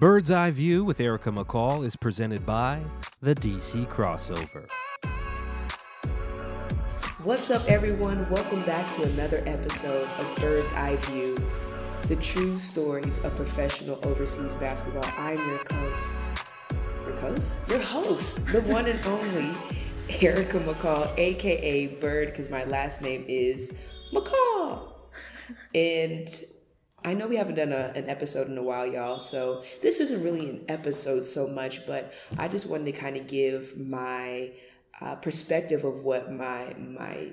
Bird's Eye View with Erica McCall is presented by the DC Crossover. What's up, everyone? Welcome back to another episode of Bird's Eye View, the true stories of professional overseas basketball. I'm your host, your host, your host, the one and only Erica McCall, aka Bird, because my last name is McCall. And I know we haven't done a, an episode in a while, y'all, so this isn't really an episode so much, but I just wanted to kind of give my uh, perspective of what my my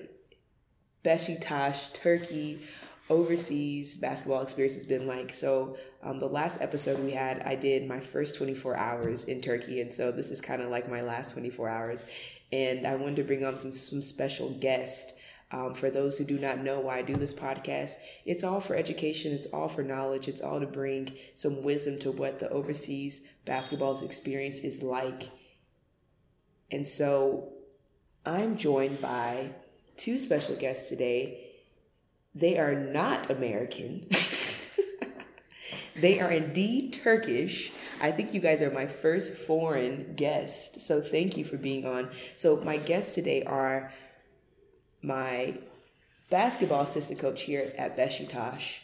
Besiktas Turkey overseas basketball experience has been like. So um, the last episode we had, I did my first 24 hours in Turkey, and so this is kind of like my last 24 hours. And I wanted to bring on some, some special guests um, for those who do not know why I do this podcast, it's all for education, it's all for knowledge, it's all to bring some wisdom to what the overseas basketball's experience is like. And so I'm joined by two special guests today. They are not American. they are indeed Turkish. I think you guys are my first foreign guest. So thank you for being on. So my guests today are my basketball assistant coach here at Besiktas,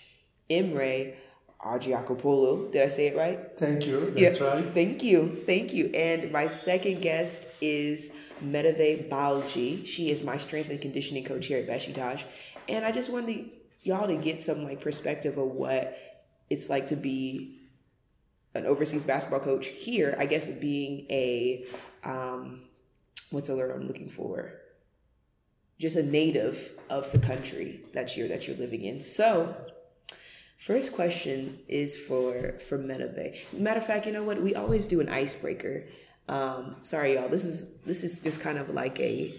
Emre Argiakopoulou. Did I say it right? Thank you. That's yeah, right. Thank you. Thank you. And my second guest is Merve Balci. She is my strength and conditioning coach here at Besiktas. And I just wanted y'all to get some like perspective of what it's like to be an overseas basketball coach here. I guess being a um, what's the word I'm looking for? Just a native of the country that you're that you're living in. So, first question is for for Merve. Matter of fact, you know what? We always do an icebreaker. Um, sorry, y'all. This is this is just kind of like a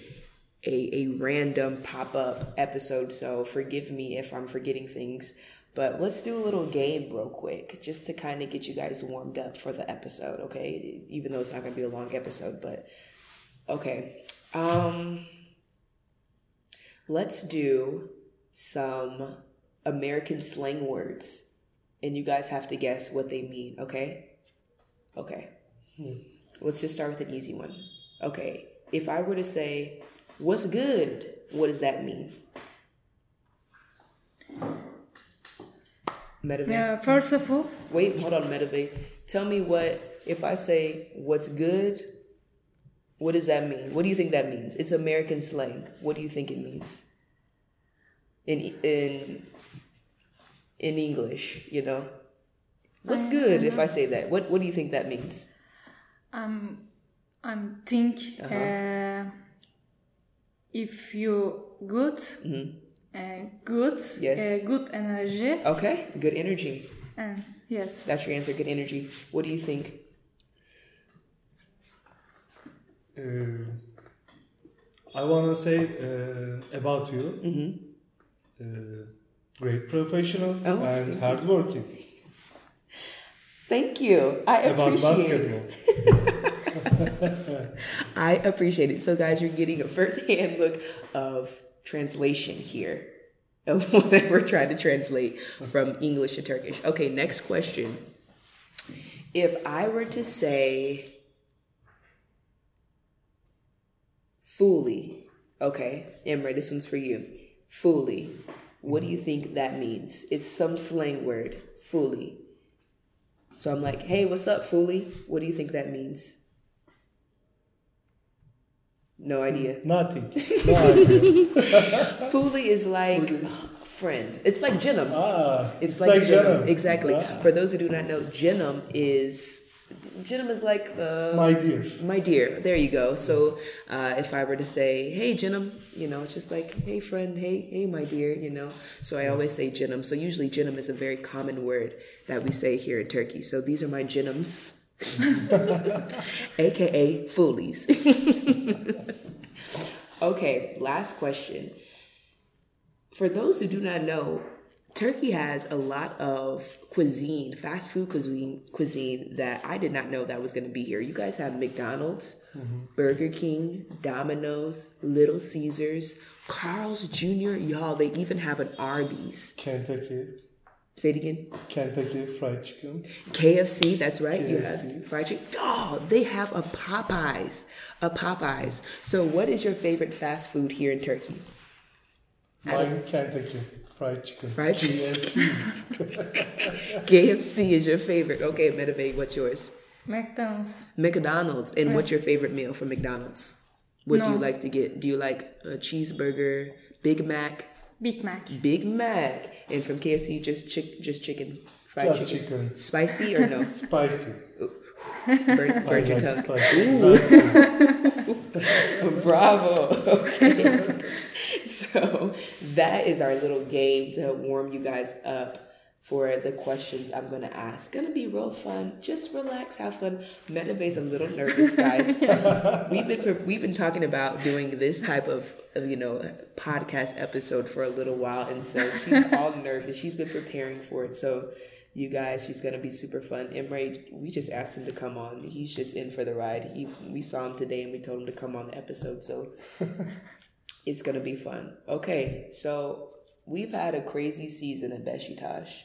a, a random pop up episode. So forgive me if I'm forgetting things. But let's do a little game real quick, just to kind of get you guys warmed up for the episode, okay? Even though it's not gonna be a long episode, but okay. Um let's do some American slang words. And you guys have to guess what they mean, okay? Okay. Hmm. Let's just start with an easy one. Okay. If I were to say, what's good? What does that mean? Merve. Yeah, first of all. Wait, hold on, Merve. Tell me what, if I say, what's good, what does that mean? What do you think that means? It's American slang. What do you think it means? In in in English, you know. What's good if I say that? What what do you think that means? Um I'm think uh-huh. uh, if you good mm-hmm. uh, good yes. Uh, good energy. Okay, good energy. And yes. That's your answer, good energy. What do you think? Uh, I want to say uh, about you. Mm-hmm. Uh, great professional oh, and hardworking. Thank you. I appreciate it. I appreciate it. So, guys, you're getting a first-hand look of translation here of what we're trying to translate from English to Turkish. Okay, next question. If I were to say fully, okay, Emre, this one's for you. Fully. What do you think that means? It's some slang word, fully. So I'm like, hey, what's up, fully? What do you think that means? No idea. Nothing. No idea. fully is like friend. It's like Canım. Ah, it's, it's like, like. Exactly. Ah. For those who do not know, Canım is Canım is like the my dear. My dear. There you go. So uh, if I were to say, "Hey, Canım," you know, it's just like, "Hey, friend," "Hey, hey, my dear," you know. So I always say Canım. So usually Canım is a very common word that we say here in Turkey. So these are my Canıms, aka foolies. okay, last question. For those who do not know, Turkey has a lot of cuisine, fast food cuisine, cuisine that I did not know that was going to be here. You guys have McDonald's, mm-hmm. Burger King, Domino's, Little Caesars, Carl's Jr. Y'all, they even have an Arby's. Kentucky. Say it again. Kentucky Fried Chicken. KFC, that's right. KFC. You have fried chicken. Oh, they have a Popeyes. A Popeyes. So, what is your favorite fast food here in Turkey? Mine, Kentucky Fried Chicken. Fried chicken. KFC. KFC is your favorite. Okay, Medave, what's yours? McDonald's. McDonald's. And right. what's your favorite meal from McDonald's? What no. do you like to get? Do you like a cheeseburger, Big Mac? Big Mac. Big Mac. And from KFC, just chick, just chicken, fried just chicken. chicken. Spicy or no? Spicy. burn, burn your tongue. Bravo. Okay. so that is our little game to warm you guys up for the questions I'm going to ask. Going to be real fun. Just relax, have fun. Metave's a little nervous, guys. we've been we've been talking about doing this type of, of you know podcast episode for a little while, and so she's all nervous. She's been preparing for it, so. You guys, she's gonna be super fun. Emre, we just asked him to come on. He's just in for the ride. He we saw him today and we told him to come on the episode, so it's gonna be fun. Okay, so we've had a crazy season at Beşiktaş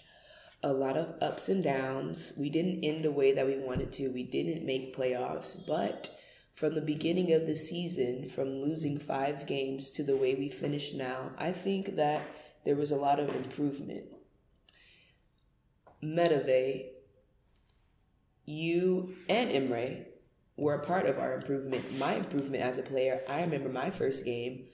a lot of ups and downs. We didn't end the way that we wanted to. We didn't make playoffs, but from the beginning of the season, from losing five games to the way we finished now, I think that there was a lot of improvement. Medave, you and Emre were a part of our improvement. My improvement as a player, I remember my first game,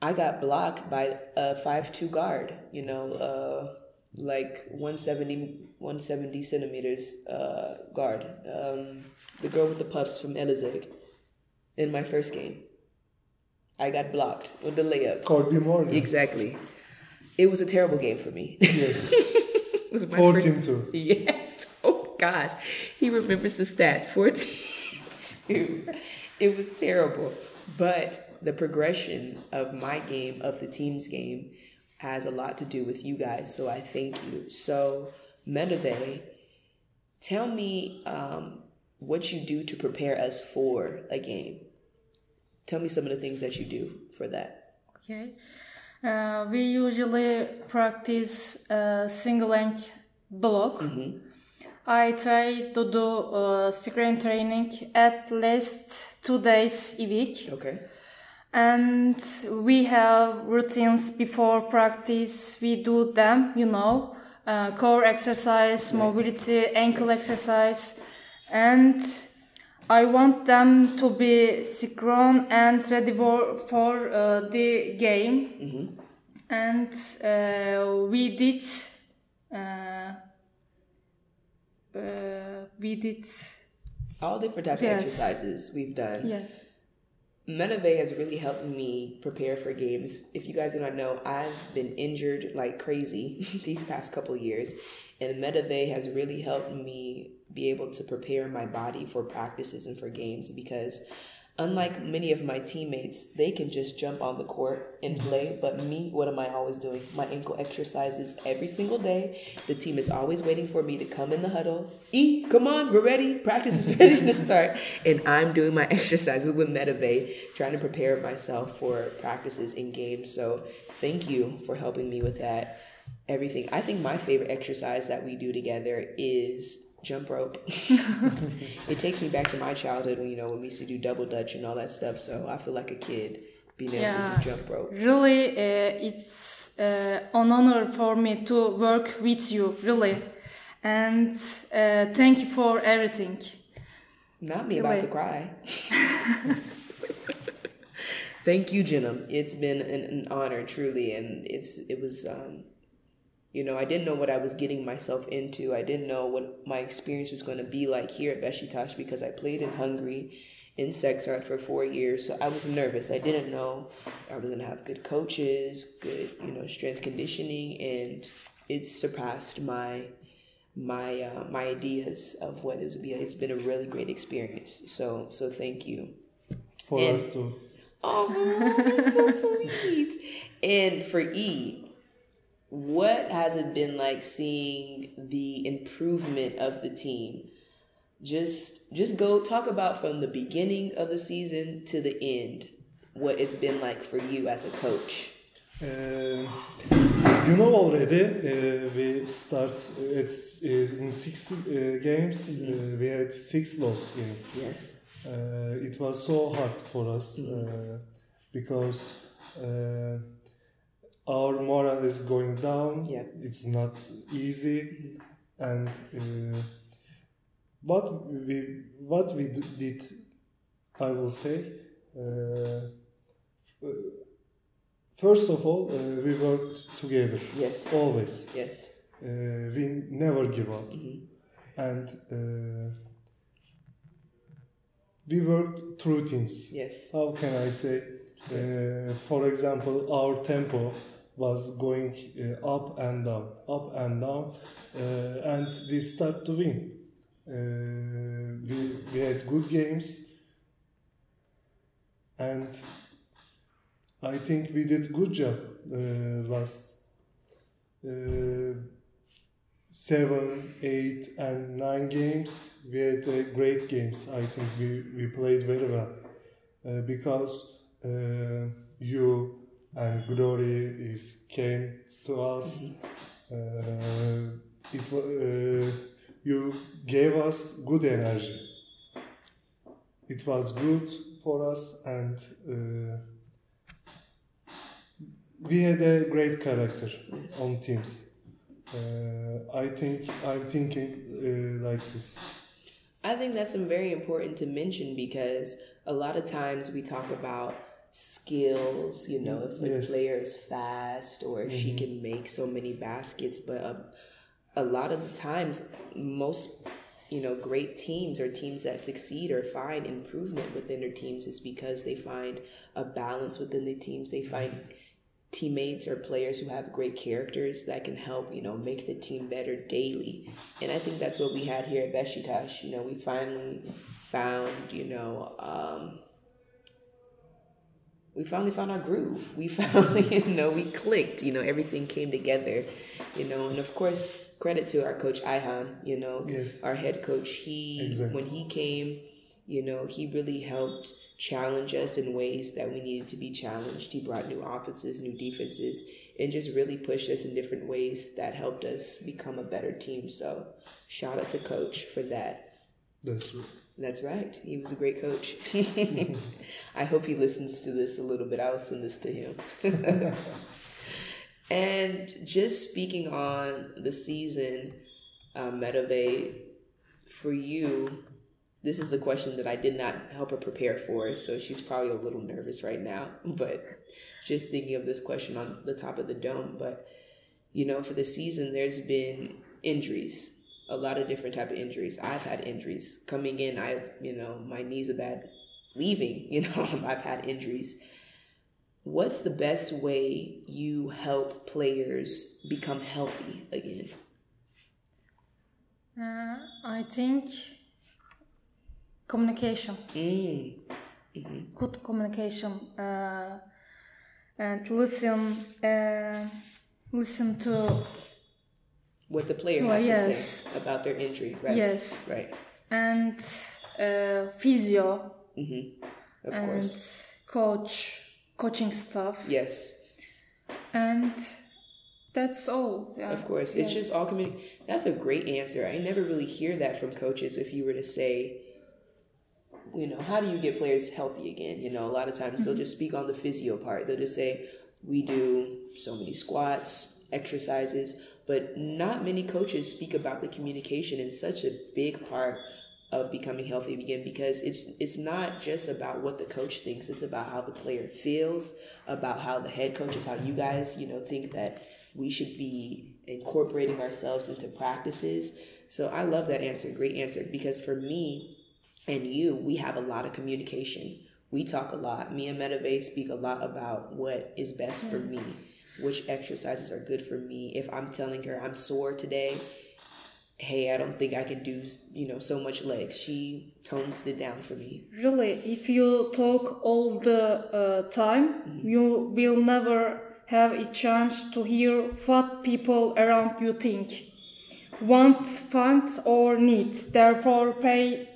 I got blocked by a 5 2 guard, you know, uh, like 170, 170 centimeters uh, guard. Um, the girl with the puffs from Elazig in my first game. I got blocked with the layup. Courtney Morgan. Exactly. It was a terrible game for me. Yes. it was 14 2. Yes. Oh, gosh. He remembers the stats 14 2. It was terrible. But the progression of my game, of the team's game, has a lot to do with you guys. So I thank you. So, Medave, tell me um, what you do to prepare us for a game. Tell me some of the things that you do for that. Okay. Uh, we usually practice uh, single leg block. Mm-hmm. I try to do uh, screen training at least two days a week. Okay. And we have routines before practice. We do them you know uh, core exercise mobility ankle exercise. And i want them to be synchron and ready for, for uh, the game. Mm-hmm. and uh, we did uh, we did all different types yes. of exercises we've done yes Menave has really helped me prepare for games. If you guys do not know, I've been injured like crazy these past couple years, and Menave has really helped me be able to prepare my body for practices and for games because unlike many of my teammates, they can just jump on the court and play. But me, what am I always doing? My ankle exercises every single day. The team is always waiting for me to come in the huddle. E, come on, we're ready. Practice is ready to start. And I'm doing my exercises with Medave, trying to prepare myself for practices and games. So thank you for helping me with that. Everything. I think my favorite exercise that we do together is jump rope. it takes me back to my childhood when you know when we used to do double dutch and all that stuff. So I feel like a kid being able yeah, to jump rope. Really, uh, it's uh, an honor for me to work with you. Really, and uh, thank you for everything. Not me really. about to cry. thank you, Jenna. It's been an, an, honor, truly, and it's it was. Um, you know, I didn't know what I was getting myself into. I didn't know what my experience was going to be like here at Beşiktaş because I played in Hungary in Szekszárd for four years. So I was nervous. I didn't know I was going to have good coaches, good, you know, strength conditioning, and it surpassed my my uh, my ideas of what this would be. It's been a really great experience. So so thank you. For and, us too. Oh, you're so sweet. And for E, what has it been like seeing the improvement of the team? Just just go talk about from the beginning of the season to the end what it's been like for you as a coach. Uh, you know already, uh, we start it's in six uh, games. Mhm. we had six lost games. Yes. it was so hard for us Mhm. because our morale is going down. Yeah. It's not easy, and what we what we did, I will say. First of all, uh, we worked together. Yes. Always. Yes. Uh, we never give up. Mhm. And uh, we worked through things. Yes. How can I say? Uh, for example, our tempo was going uh, up and down, up and down, uh, and we start to win. Uh, we, we had good games, and I think we did good job last seven, eight, and nine games. We had uh, great games. I think we, we played very well uh, because uh, you and Glory is came to us. Uh, it uh, you gave us good energy. It was good for us and. Uh, we had a great character Yes. on teams. Uh, I think I'm thinking uh, like this. I think that's very important to mention because a lot of times we talk about skills, you know, if a Yes. player is fast or if she can make so many baskets, but um, a lot of the times, most you know, great teams or teams that succeed or find improvement within their teams is because they find a balance within the teams. They find teammates or players who have great characters that can help, you know, make the team better daily. And I think that's what we had here at Besiktas. You know, we finally found, you know, um, we finally found our groove. We finally, you know, we clicked. You know, everything came together. You know, and of course, credit to our coach Ihan. You know, Yes. our head coach. He Exactly. when he came, you know, he really helped challenge us in ways that we needed to be challenged. He brought new offenses, new defenses, and just really pushed us in different ways that helped us become a better team. So, shout out to coach for that. That's true. That's right. He was a great coach. I hope he listens to this a little bit. I will send this to him. and just speaking on the season, uh, Medove, for you, this is a question that I did not help her prepare for, so she's probably a little nervous right now. But just thinking of this question on the top of the dome, but you know, for the season, there's been injuries, a lot of different type of injuries. I've had injuries coming in. I, you know, my knees are bad. Leaving, you know, I've had injuries. What's the best way you help players become healthy again? Uh, I think communication, Mm. good communication, uh, and listen, uh, listen to What the player Well, has to say about their injury, right? yes, Right. and uh, physio hmm Of and course. coach, coaching stuff, Yes. and that's all. Yeah. Of course. It's just all community. That's a great answer. I never really hear that from coaches if you were to say, you know, how do you get players healthy again? You know, a lot of times they'll just speak on the physio part. They'll just say, we do so many squats, exercises, but not many coaches speak about the communication in such a big part of becoming healthy again because it's it's not just about what the coach thinks it's about how the player feels about how the head coaches how you guys you know think that we should be incorporating ourselves into practices. So i love that answer great answer because for me and you we have a lot of communication. We talk a lot. Me and Medave speak a lot about what is best for me which exercises are good for me if i'm telling her i'm sore today hey, I don't think I can do, you know, so much legs. She tones it down for me. Really, if you talk all the uh, time, you will never have a chance to hear what people around you think, want, want or need. Therefore, pay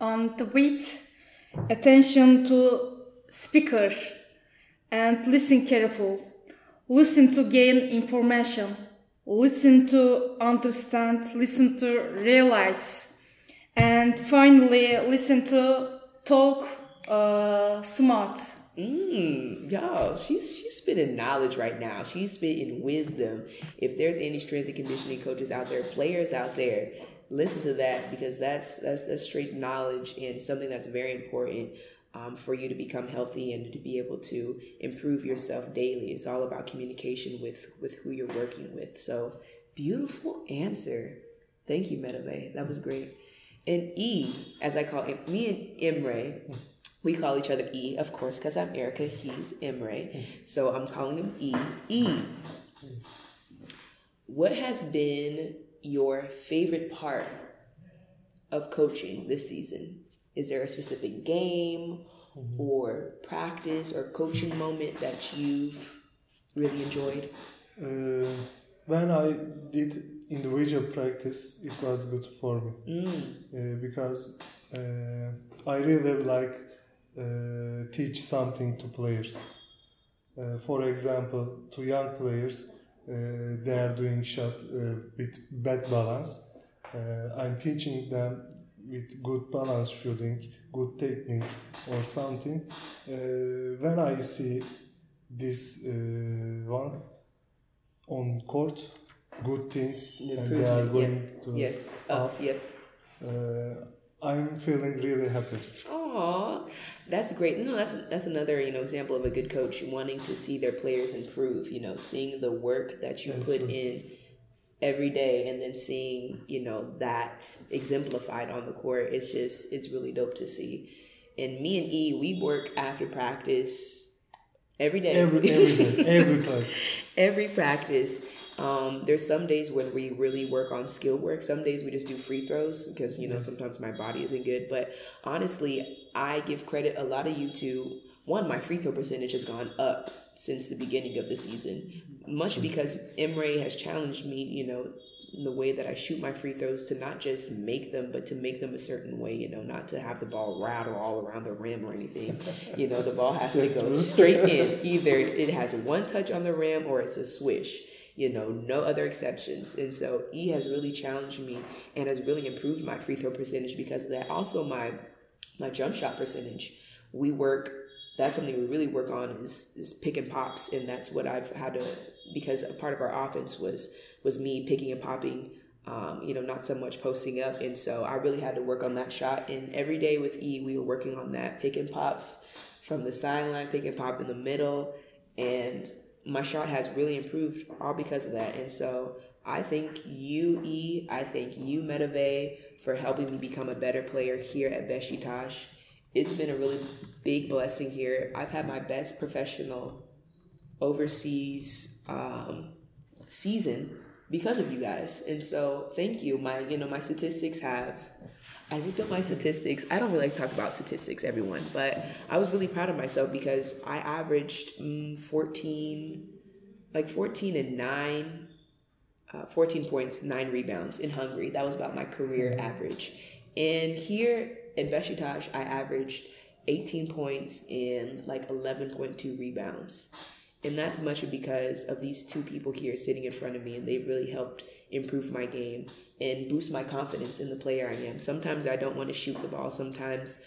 on the with attention to speaker and listen careful. Listen to gain information, listen to understand, listen to realize, and finally listen to talk uh, smart. Mm, y'all, she's she's spitting knowledge right now. She's spitting wisdom. If there's any strength and conditioning coaches out there, players out there, listen to that because that's that's that's straight knowledge and something that's very important um, for you to become healthy and to be able to improve yourself daily. It's all about communication with with who you're working with. So beautiful answer. Thank you, Metabay. That was great. And E, as I call it, me and Emre, we call each other E, of course, because I'm Erica, he's Emre. So I'm calling him E. E. What has been your favorite part of coaching this season? Is there a specific game or practice or coaching moment that you've really enjoyed? Uh, when I did individual practice, it was good for me Mm. uh, because uh, I really like uh, teach something to players. Uh, for example, to young players, uh, they are doing shot uh, with bad balance. Uh, I'm teaching them with good balance shooting, good technique or something. Uh, when I see this uh, one on court, good things, and they are going to Yes. Up. Yep. uh, I'm feeling really happy. Aw, that's great. Know, that's that's another you know example of a good coach wanting to see their players improve. You know, seeing the work that you That's put in every day, and then seeing you know that exemplified on the court. It's just it's really dope to see. And me and E, we work after practice every day. Every every day, every practice. every practice. Um, there's some days when we really work on skill work. Some days we just do free throws because you know sometimes my body isn't good. But honestly, I give credit a lot of you to one. My free throw percentage has gone up since the beginning of the season, mm-hmm. much because Emre has challenged me. You know, in the way that I shoot my free throws to not just make them, but to make them a certain way. You know, not to have the ball rattle all around the rim or anything. You know, the ball has to go straight in. Either it has one touch on the rim or it's a swish. You know, no other exceptions. And so E has really challenged me and has really improved my free throw percentage because of that. Also, my my jump shot percentage. We work. That's something we really work on is is pick and pops, and that's what I've had to because a part of our offense was was me picking and popping. Um, you know, not so much posting up, and so I really had to work on that shot. And every day with E, we were working on that pick and pops from the sideline, pick and pop in the middle, and my shot has really improved all because of that. And so I thank you, E. I thank you, Metave, for helping me become a better player here at Besiktas. It's been a really big blessing here. I've had my best professional overseas um, season because of you guys. And so thank you. My you know my statistics have I looked up my statistics. I don't really like to talk about statistics, everyone, but I was really proud of myself because I averaged mm, 14, like 14 and 9, uh, 14 points, 9 rebounds in Hungary. That was about my career average. And here at Besiktas, I averaged 18 points and like 11.2 rebounds. And that's much because of these two people here sitting in front of me, and they've really helped improve my game and boost my confidence in the player I am. Sometimes I don't want to shoot the ball. Sometimes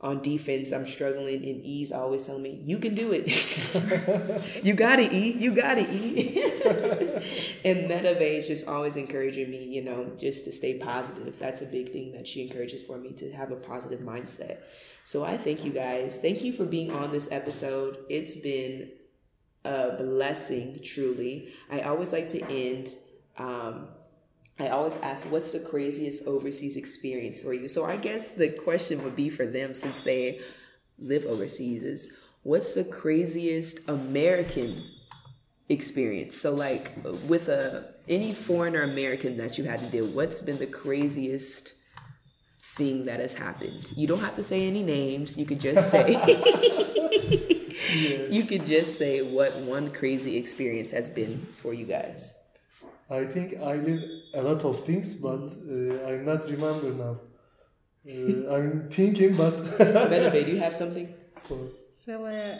on defense, I'm struggling, and E's always telling me, You can do it. you got it, E. You got it, E. and Metave is just always encouraging me, you know, just to stay positive. That's a big thing that she encourages for me to have a positive mindset. So I thank you guys. Thank you for being on this episode. It's been a blessing, truly. I always like to end. Um, I always ask, what's the craziest overseas experience for you? So I guess the question would be for them since they live overseas is, what's the craziest American experience? So like with a any foreigner American that you had to deal, with, what's been the craziest thing that has happened? You don't have to say any names. You could just say you could just say what one crazy experience has been for you guys. I think I did a lot of things, but uh, I'm not remember now. Uh, I'm thinking, but Menabe, do you have something? Really,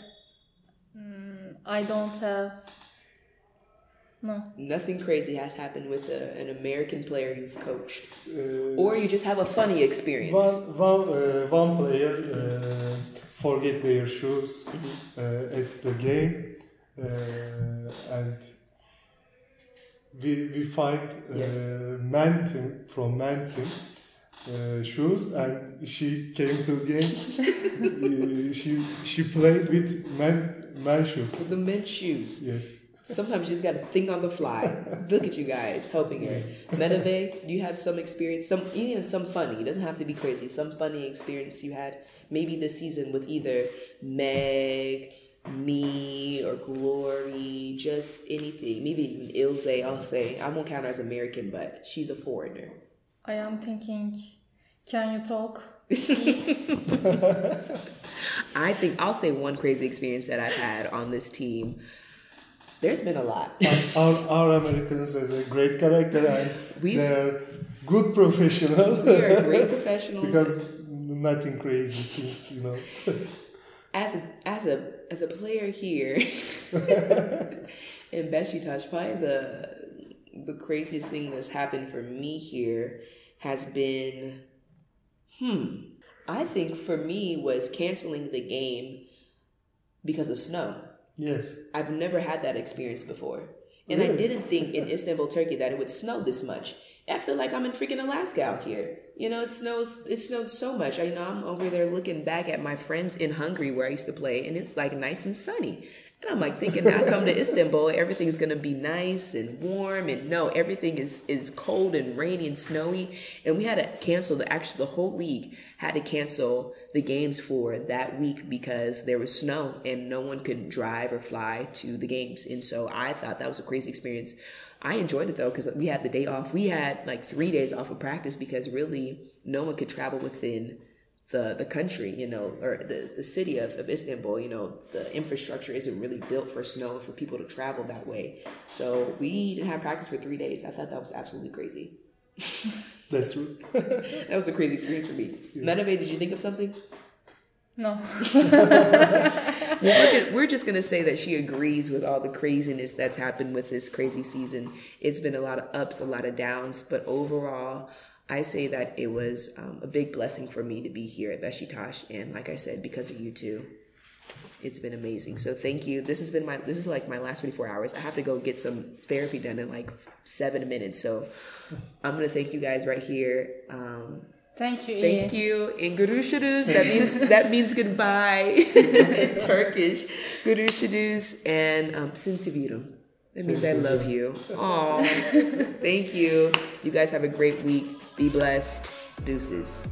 mm, I don't have No. Nothing crazy has happened with a, an American player you've coached, Uh, or you just have a funny experience. One, one, uh, one player uh, forget their shoes uh, at the game, uh, and we we find uh, Yes. man team from man team uh, shoes, and she came to game. uh, she she played with man man shoes. the men's shoes. Yes. Sometimes you just gotta think on the fly. Look at you guys helping her. Menave, do you have some experience? Some even some funny. It doesn't have to be crazy. Some funny experience you had maybe this season with either Meg, me, or Glory. Just anything. Maybe even Ilze. I'll say I won't count her as American, but she's a foreigner. I am thinking, can you talk? I think I'll say one crazy experience that I've had on this team. There's been a lot. our, our Americans is a great character and We've- they're good professional. We are great professionals. because nothing crazy things, you know. as a as a as a player here in Besiktas, probably the the craziest thing that's happened for me here has been, hmm, I think for me was canceling the game because of snow. Yes. I've never had that experience before. And I didn't think in Istanbul, Turkey that it would snow this much. I feel like I'm in freaking Alaska out here. You know, it snows it snowed so much. I know I'm over there looking back at my friends in Hungary where I used to play and it's like nice and sunny. And I'm like thinking I come to Istanbul, everything's gonna be nice and warm and no, everything is is cold and rainy and snowy. And we had to cancel the actually the whole league had to cancel the games for that week because there was snow and no one could drive or fly to the games. And so I thought that was a crazy experience. I enjoyed it though because we had the day off. We had like three days off of practice because really no one could travel within the the country, you know, or the, the city of, of Istanbul, you know, the infrastructure isn't really built for snow for people to travel that way. So we didn't have practice for three days. I thought that was absolutely crazy. That's true. That was a crazy experience for me. Menove, did you think of something? No. We're, we're just gonna say that she agrees with all the craziness that's happened with this crazy season. It's been a lot of ups, a lot of downs, but overall, I say that it was um, a big blessing for me to be here at Besiktas, and like I said, because of you two, it's been amazing. So thank you. This has been my this is like my last 24 hours. I have to go get some therapy done in like seven minutes. So I'm gonna thank you guys right here. Um, Thank you. Thank Iyi. you. In Görüşürüz, that means that means goodbye in Turkish. Görüşürüz and um, Sinsivirum. That means I love you. Aw. Thank you. You guys have a great week. Be blessed. Deuces.